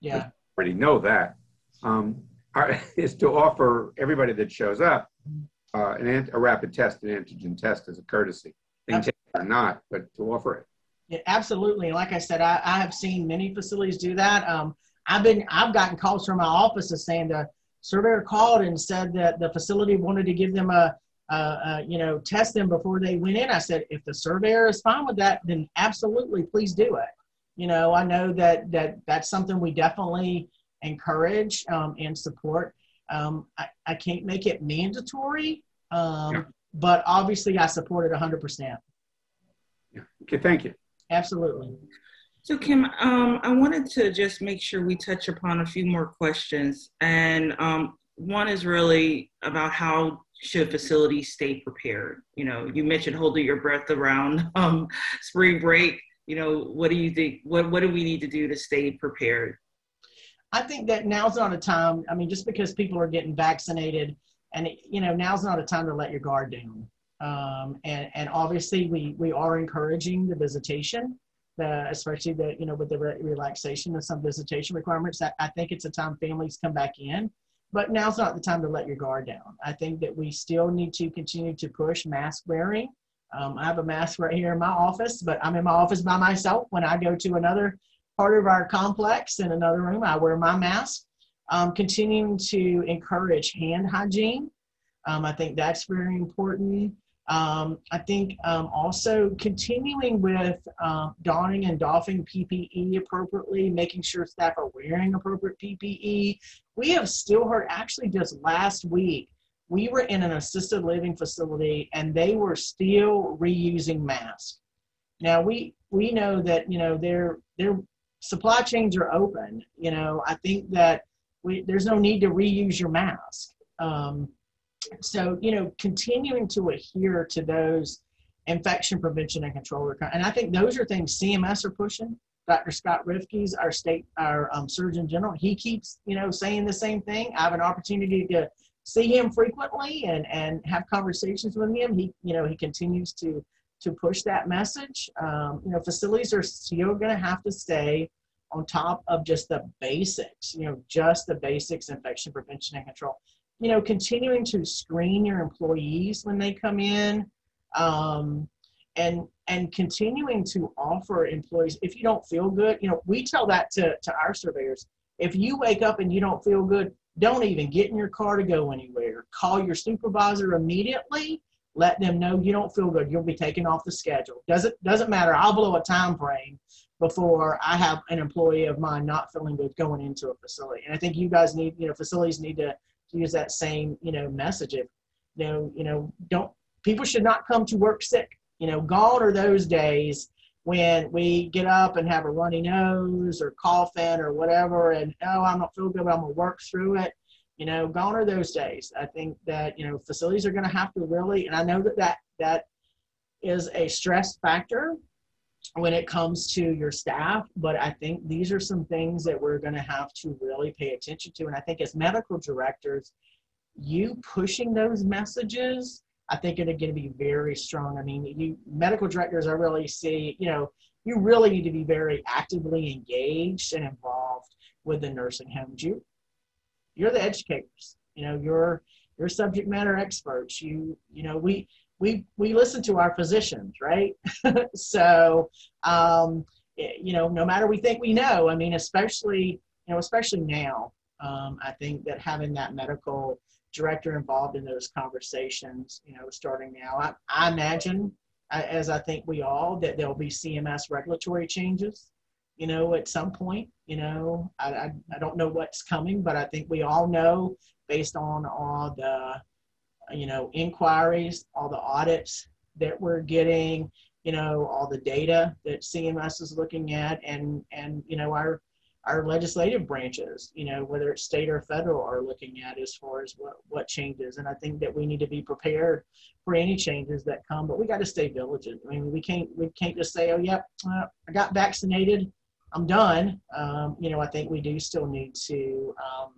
Yeah, already know that um, are, [LAUGHS] is to offer everybody that shows up uh, an, a rapid test, an antigen test as a courtesy. or not, but to offer it. Yeah, absolutely. Like I said, I, I have seen many facilities do that. Um, I've been, I've gotten calls from my offices saying the surveyor called and said that the facility wanted to give them a, a, a, you know, test them before they went in. I said, if the surveyor is fine with that, then absolutely, please do it. You know, I know that that that's something we definitely encourage um, and support. Um, I, I can't make it mandatory, um, yeah. but obviously I support it 100%. Yeah. Okay, thank you. Absolutely. So, Kim, um, I wanted to just make sure we touch upon a few more questions. And um, one is really about how should facilities stay prepared? You know, you mentioned holding your breath around [LAUGHS] um, spring break. You know, what do you think? What, what do we need to do to stay prepared? I think that now's not a time. I mean, just because people are getting vaccinated, and it, you know, now's not a time to let your guard down. Um, and and obviously, we we are encouraging the visitation, the, especially the you know with the re- relaxation of some visitation requirements. I, I think it's a time families come back in, but now's not the time to let your guard down. I think that we still need to continue to push mask wearing. Um, I have a mask right here in my office, but I'm in my office by myself. When I go to another part of our complex in another room. I wear my mask. Um, continuing to encourage hand hygiene. Um, I think that's very important. Um, I think um, also continuing with uh, donning and doffing PPE appropriately, making sure staff are wearing appropriate PPE. We have still heard, actually, just last week, we were in an assisted living facility and they were still reusing masks. Now we we know that you know they're they're supply chains are open, you know, I think that we, there's no need to reuse your mask. Um, so, you know, continuing to adhere to those infection prevention and control. And I think those are things CMS are pushing. Dr. Scott Rivkees our state, our um, Surgeon General, he keeps, you know, saying the same thing. I have an opportunity to see him frequently and, and have conversations with him. He, you know, he continues to to push that message. Um, you know, facilities are still going to have to stay on top of just the basics, you know, just the basics, infection prevention and control. You know, continuing to screen your employees when they come in, um, and and continuing to offer employees if you don't feel good. You know, we tell that to to our surveyors. If you wake up and you don't feel good, don't even get in your car to go anywhere. Call your supervisor immediately let them know you don't feel good. You'll be taken off the schedule. Doesn't doesn't matter. I'll blow a time frame before I have an employee of mine not feeling good going into a facility. And I think you guys need, you know, facilities need to use that same, you know, message. If you know, you know, don't people should not come to work sick. You know, gone are those days when we get up and have a runny nose or coughing or whatever, and oh, I'm not feeling good, but I'm gonna work through it you know, gone are those days. I think that, you know, facilities are to have to really, and I know that that, that is a stress factor when it comes to your staff, but I think these are some things that we're to have to really pay attention to. And I think as medical directors, you pushing those messages, I think are going to be very strong. I mean, you medical directors, I really see, you know, you really need to be very actively engaged and involved with the nursing homes. You you're the educators. You know, you're you're subject matter experts. You you know we we we listen to our physicians, right? [LAUGHS] so, um, you know, no matter we think we know, I mean, especially you know, especially now, um, I think that having that medical director involved in those conversations, you know, starting now, I, I imagine, as I think we all, that there'll be CMS regulatory changes, you know, at some point. You know, I, I, I don't know what's coming, but I think we all know based on all the, you know, inquiries, all the audits that we're getting, you know, all the data that CMS is looking at, and and you know our our legislative branches, you know, whether it's state or federal, are looking at as far as what, what changes. And I think that we need to be prepared for any changes that come, but we got to stay diligent. I mean, we can't we can't just say, oh, yep, well, I got vaccinated, I'm done. Um, you know, I think we do still need to um,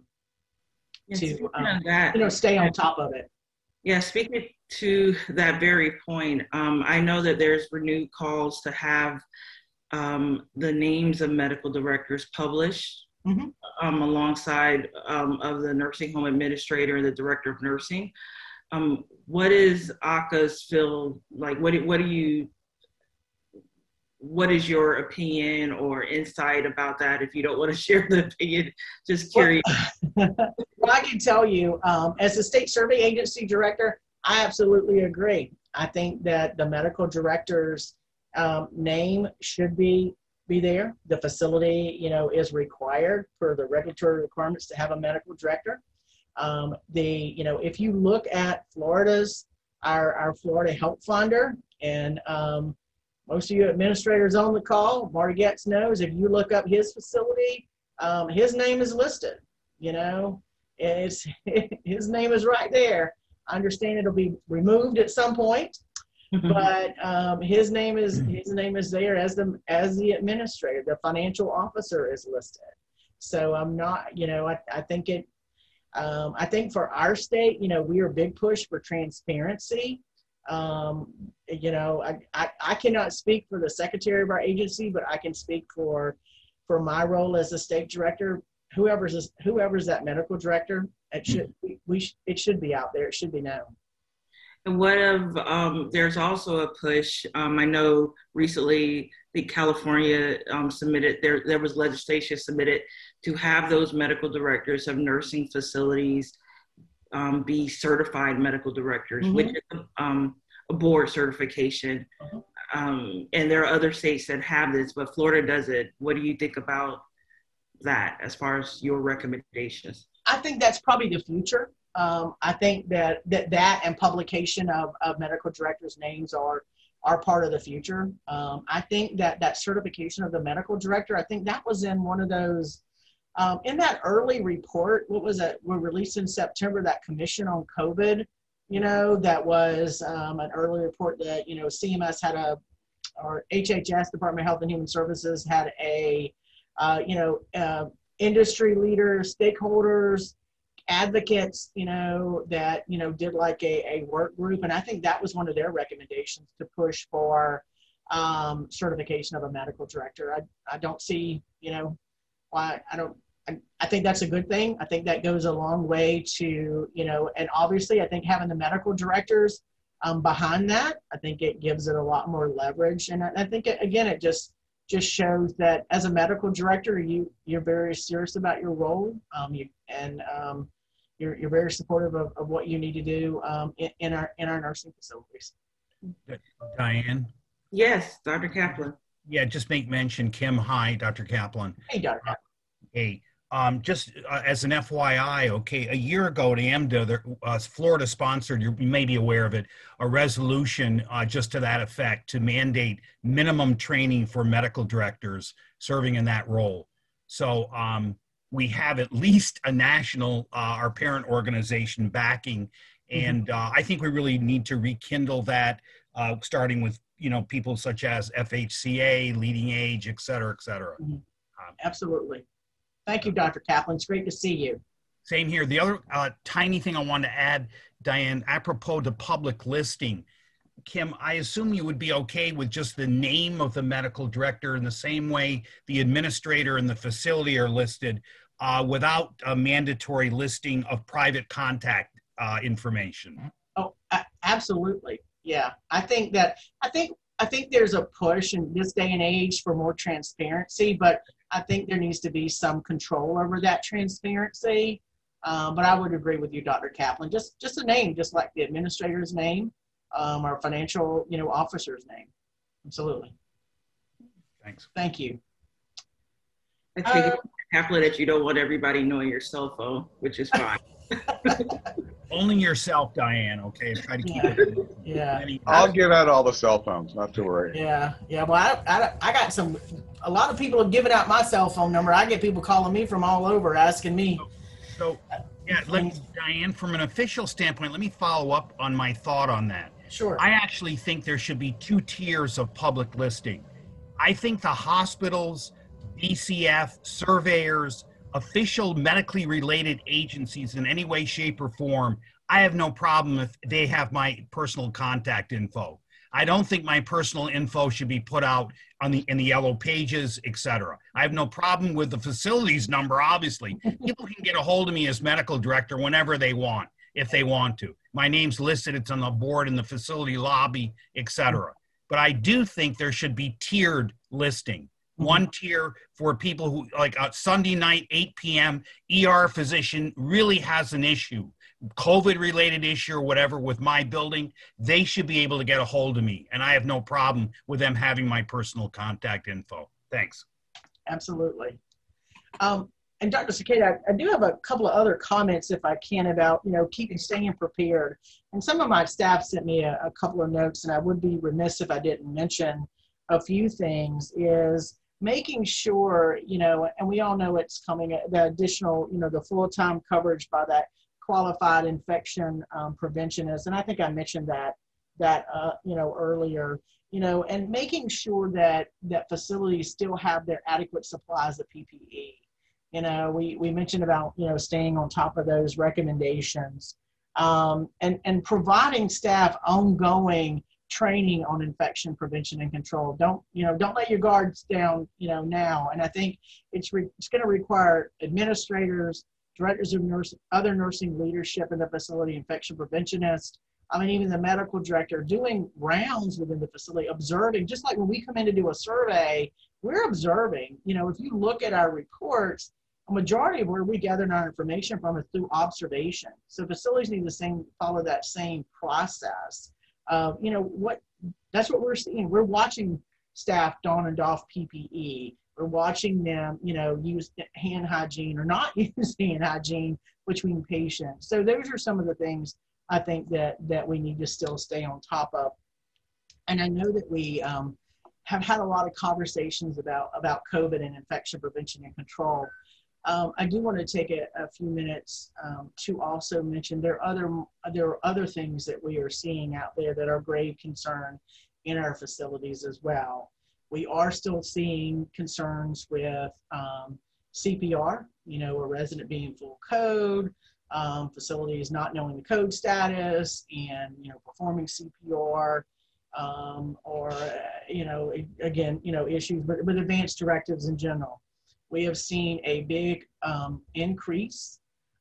to um, that, you know stay on top of it. Yeah, speaking to that very point, um, I know that there's renewed calls to have um, the names of medical directors published mm-hmm. um, alongside um, of the nursing home administrator and the director of nursing. Um, what is AHCA's feel like? What what do you? What is your opinion or insight about that? If you don't want to [LAUGHS] share the opinion, just curious. [LAUGHS] Well, well I can tell you, um, as a state survey agency director, I absolutely agree. I think that the medical directors um, name should be be there. The facility, you know, is required for the regulatory requirements to have a medical director. Um, the, you know, if you look at Florida's, our, our Florida Health Finder, and um, most of you administrators on the call, Marty Getz knows, if you look up his facility, um, his name is listed, you know, it's, [LAUGHS] his name is right there. I understand it'll be removed at some point, but um, his name is his name is there as the as the administrator. The financial officer is listed. So I'm not, you know, I, I think it. Um, I think for our state, you know, we are a big push for transparency. Um, you know, I, I, I cannot speak for the secretary of our agency, but I can speak for for my role as the state director. Whoever's whoever's that medical director, it should we, we it should be out there. It should be known. And what of, um, there's also a push, um, I know recently the California um, submitted, there, there was legislation submitted to have those medical directors of nursing facilities um, be certified medical directors, mm-hmm. which is um, a board certification. Mm-hmm. Um, and there are other states that have this, but Florida does it. What do you think about that as far as your recommendations? I think that's probably the future. Um, I think that, that that and publication of, of medical directors' names are are part of the future. Um, I think that that certification of the medical director, I think that was in one of those um, in that early report. What was it? We released in September that commission on COVID. You know, that was um, an early report that you know CMS had a or HHS Department of Health and Human Services had a uh, you know uh, industry leaders, stakeholders advocates, you know, that, you know, did like a, a work group. And I think that was one of their recommendations to push for um, certification of a medical director. I, I don't see, you know, why I don't, I, I think that's a good thing. I think that goes a long way to, you know, and obviously I think having the medical directors um, behind that, I think it gives it a lot more leverage. And I, I think, it, again, it just, just shows that as a medical director, you you're very serious about your role. Um, you and um, you're, you're very supportive of, of what you need to do um, in, in, our in our nursing facilities. Diane. Yes, Dr. Kaplan. Yeah, just make mention. Kim, hi, Dr. Kaplan. Hey, Dr. Kaplan. Hey, um, just uh, as an FYI, okay, a year ago at AMDA, there, uh, Florida sponsored, you may be aware of it, a resolution uh, just to that effect to mandate minimum training for medical directors serving in that role. So um, we have at least a national, uh, our parent organization backing. Mm-hmm. And uh, I think we really need to rekindle that, uh, starting with, you know, people such as FHCA, Leading Age, et cetera, et cetera. Mm-hmm. Um, Absolutely. Thank you, Dr. Kaplan. It's great to see you. Same here. The other uh, tiny thing I wanted to add, Diane, apropos to public listing, Kim, I assume you would be okay with just the name of the medical director in the same way the administrator and the facility are listed uh, without a mandatory listing of private contact uh, information. Oh, absolutely. Yeah, I think that I think I think there's a push in this day and age for more transparency, but I think there needs to be some control over that transparency. Um, but I would agree with you, Dr. Kaplan. Just just a name, just like the administrator's name, um, or financial, you know, officer's name. Absolutely. Thanks. Thank you. I take Um, it, Kaplan, that you don't want everybody knowing your cell phone, which is fine. [LAUGHS] Only yourself, Diane, okay? Try to keep Yeah. it. Yeah. I'll give out all the cell phones, not to worry. Yeah, yeah. Well, I, I, I got some. A lot of people have given out my cell phone number. I get people calling me from all over asking me. So, yeah, let me, Diane, from an official standpoint, let me follow up on my thought on that. Sure. I actually think there should be two tiers of public listing. I think the hospitals, BCF, surveyors, official medically related agencies in any way, shape, or form, I have no problem if they have my personal contact info. I don't think my personal info should be put out on the in the yellow pages, etc. I have no problem with the facilities number. Obviously, [LAUGHS] people can get a hold of me as medical director whenever they want, if they want to. My name's listed; it's on the board in the facility lobby, etc. But I do think there should be tiered listing. One tier for people who, like a Sunday night, 8 p.m. ER physician really has an issue, COVID related issue or whatever with my building, they should be able to get a hold of me. And I have no problem with them having my personal contact info. Thanks. Absolutely. Um, and Dr. Cepeda, I, I do have a couple of other comments, if I can, about you know keeping staying prepared. And some of my staff sent me a, a couple of notes, and I would be remiss if I didn't mention a few things. Is making sure you know, and we all know it's coming. The additional, you know, the full time coverage by that qualified infection um, preventionist, and I think I mentioned that that uh, you know earlier you know, and making sure that that facilities still have their adequate supplies of PPE. You know, we, we mentioned about, you know, staying on top of those recommendations um, and, and providing staff ongoing training on infection prevention and control. Don't, you know, don't let your guards down, you know, now. And I think it's, re- it's going to require administrators, directors of nurse, other nursing leadership in the facility, infection preventionists, I mean, even the medical director doing rounds within the facility, observing, just like when we come in to do a survey, we're observing. You know, if you look at our reports, a majority of where we gather our information from is through observation. So facilities need the same, follow that same process. Uh, you know, what that's what we're seeing. We're watching staff don and doff PPE. We're watching them, you know, use hand hygiene or not [LAUGHS] use hand hygiene between patients. So those are some of the things I think that that we need to still stay on top of. And I know that we um, have had a lot of conversations about about COVID and infection prevention and control. Um, I do want to take a, a few minutes um, to also mention there are other there are other things that we are seeing out there that are grave concern in our facilities as well. We are still seeing concerns with um, CPR, you know, a resident being full code, um, facilities not knowing the code status and you know performing CPR um, or uh, you know again you know issues but with advanced directives in general. We have seen a big um, increase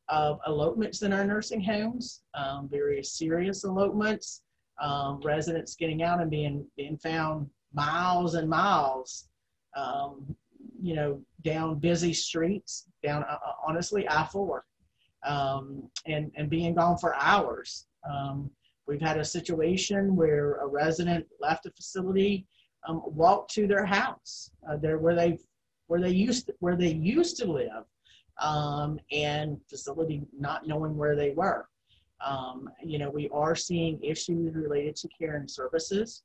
of elopements in our nursing homes, um, very serious elopements, um, residents getting out and being being found miles and miles, um, you know, down busy streets, down uh, honestly I four um, and, and being gone for hours. Um, we've had a situation where a resident left a facility, um, walked to their house, uh, there where they where they used to, where they used to live, um, and facility not knowing where they were. Um, you know, we are seeing issues related to care and services.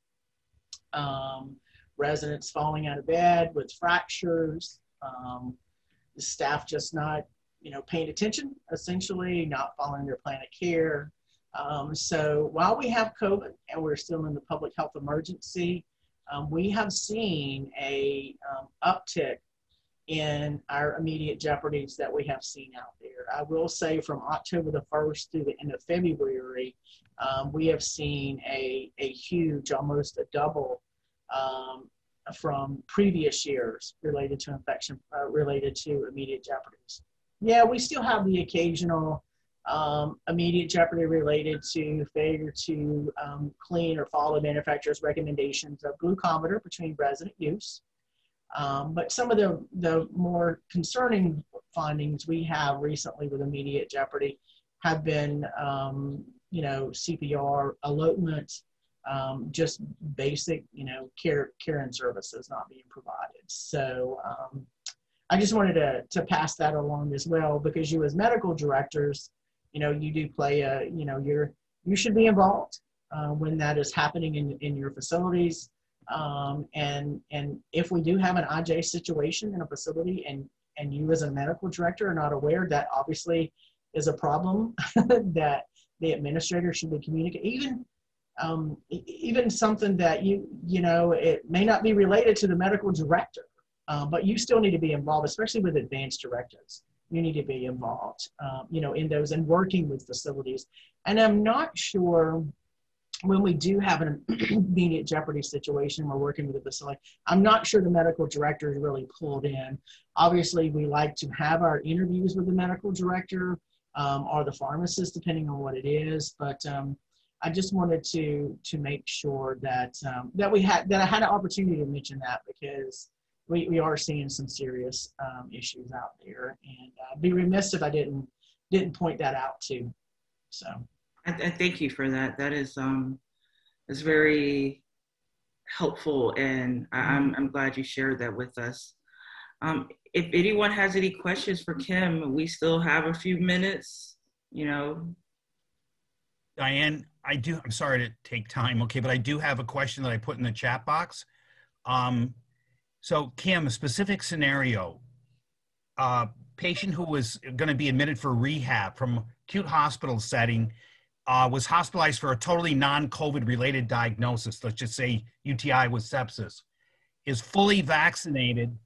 Um, residents falling out of bed with fractures. the staff just not you know, paying attention, essentially, not following their plan of care. Um, so while we have COVID and we're still in the public health emergency, um, we have seen a um, uptick in our immediate jeopardies that we have seen out there. I will say from October the 1st through the end of February, um, we have seen a, a huge, almost a double um, from previous years related to infection, uh, related to immediate jeopardies yeah, we still have the occasional um, immediate jeopardy related to failure to um, clean or follow manufacturer's recommendations of glucometer between resident use. Um, but some of the, the more concerning findings we have recently with immediate jeopardy have been, um, you know, CPR, elopement, um, just basic, you know, care, care and services not being provided. So um, I just wanted to, to pass that along as well because you as medical directors, you know, you do play a, you know, you're, you should be involved uh, when that is happening in, in your facilities. Um, and, and if we do have an IJ situation in a facility and, and you as a medical director are not aware, that obviously is a problem [LAUGHS] that the administrator should be communicating. Even um, even something that you you know it may not be related to the medical director, uh, but you still need to be involved, especially with advanced directives. You need to be involved, um, you know, in those and working with facilities. And I'm not sure when we do have an [CLEARS THROAT] immediate jeopardy situation, we're working with a facility. I'm not sure the medical director is really pulled in. Obviously, we like to have our interviews with the medical director um, or the pharmacist, depending on what it is. But um, I just wanted to to make sure that um, that we had that I had an opportunity to mention that because we, we are seeing some serious um, issues out there, and uh, be remiss if I didn't didn't point that out too. So I, I thank you for that. That is um is very helpful, and I, I'm I'm glad you shared that with us. Um, if anyone has any questions for Kim, we still have a few minutes. You know, Diane, I do, I'm sorry to take time, okay, but I do have a question that I put in the chat box. Um, so Kim, a specific scenario, uh, patient who was going to be admitted for rehab from acute hospital setting uh, was hospitalized for a totally non-COVID related diagnosis. Let's just say UTI with sepsis, is fully vaccinated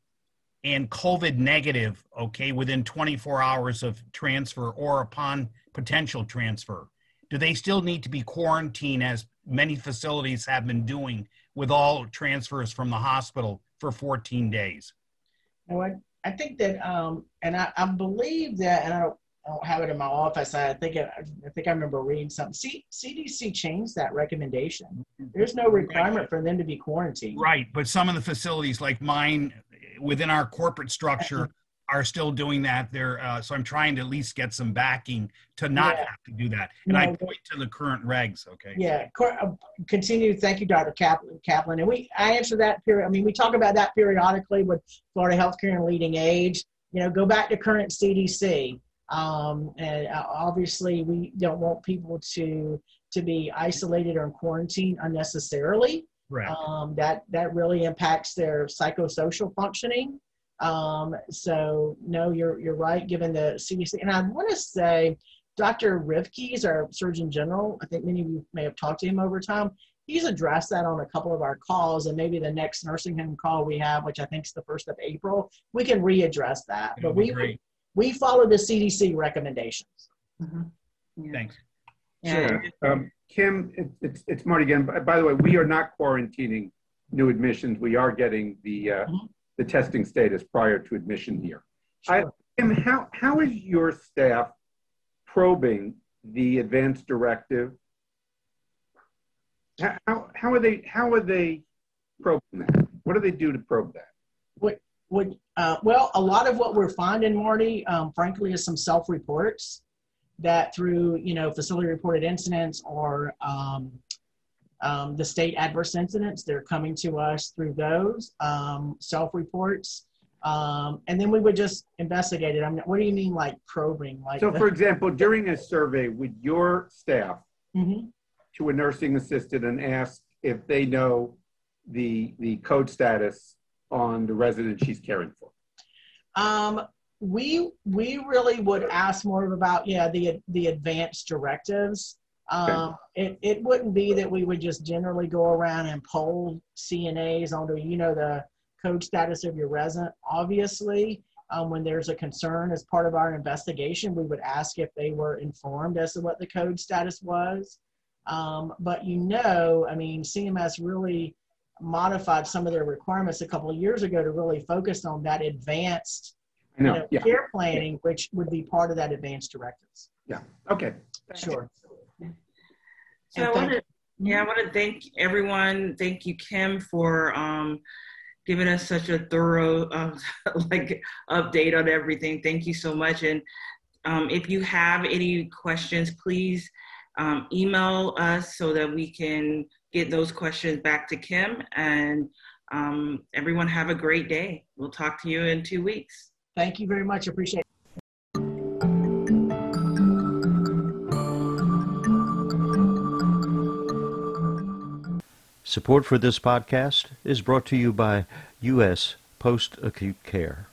and COVID negative, okay, within 24 hours of transfer or upon potential transfer do they still need to be quarantined as many facilities have been doing with all transfers from the hospital for 14 days? I, I think that, um, and I, I believe that, and I I don't have it in my office. I think I, I think I remember reading something. C, CDC changed that recommendation. There's no requirement for them to be quarantined. Right, but some of the facilities like mine within our corporate structure [LAUGHS] are still doing that there. Uh, so I'm trying to at least get some backing to not yeah. have to do that. And no, I point to the current regs. Okay. Yeah. Uh, continue. Thank you, Dr. Kaplan. Kaplan. And we, I answer that period. I mean, we talk about that periodically with Florida Healthcare and Leading Age. You know, go back to current CDC. Um, and uh, obviously, we don't want people to to be isolated or in quarantine unnecessarily. Right. Um, that that really impacts their psychosocial functioning. Um, so no, you're you're right. Given the CDC, and I want to say, Dr. Rivkees, our Surgeon General, I think many of you may have talked to him over time. He's addressed that on a couple of our calls, and maybe the next nursing home call we have, which I think is the first of April, we can readdress that. That'll but we. We follow the CDC recommendations. Mm-hmm. Yeah. Thanks. Sure. Um, Kim, it, it's, it's Marty again. By, by, the way, we are not quarantining new admissions. We are getting the uh, mm-hmm the testing status prior to admission here. Sure. I, and how, how is your staff probing the advanced directive? How, how are they how are they probing that? What do they do to probe that? Would uh, well, a lot of what we're finding, Marty, um, frankly, is some self-reports that through you know facility reported incidents or um, um, the state adverse incidents. They're coming to us through those um, self reports. Um, and then we would just investigate it. I mean, what do you mean, like probing? Like, so, for example, during a survey, with your staff mm-hmm. to a nursing assistant and ask if they know the the code status on the resident she's caring for? Um, we we really would ask more about yeah the the advanced directives um, it, it wouldn't be that we would just generally go around and poll CNAs on onto, you know, the code status of your resident. Obviously, um, when there's a concern as part of our investigation, we would ask if they were informed as to what the code status was. Um, but you know, I mean, CMS really modified some of their requirements a couple of years ago to really focus on that advanced you know, know, yeah. care planning, which would be part of that advanced directives. Yeah, okay. Sure. So I want to, yeah, I want to thank everyone. Thank you, Kim, for um, giving us such a thorough, uh, [LAUGHS] like, update on everything. Thank you so much. And um, if you have any questions, please um, email us so that we can get those questions back to Kim. And um, everyone have a great day. We'll talk to you in two weeks. Thank you very much. Appreciate it. Support for this podcast is brought to you by U.S. Post Acute Care.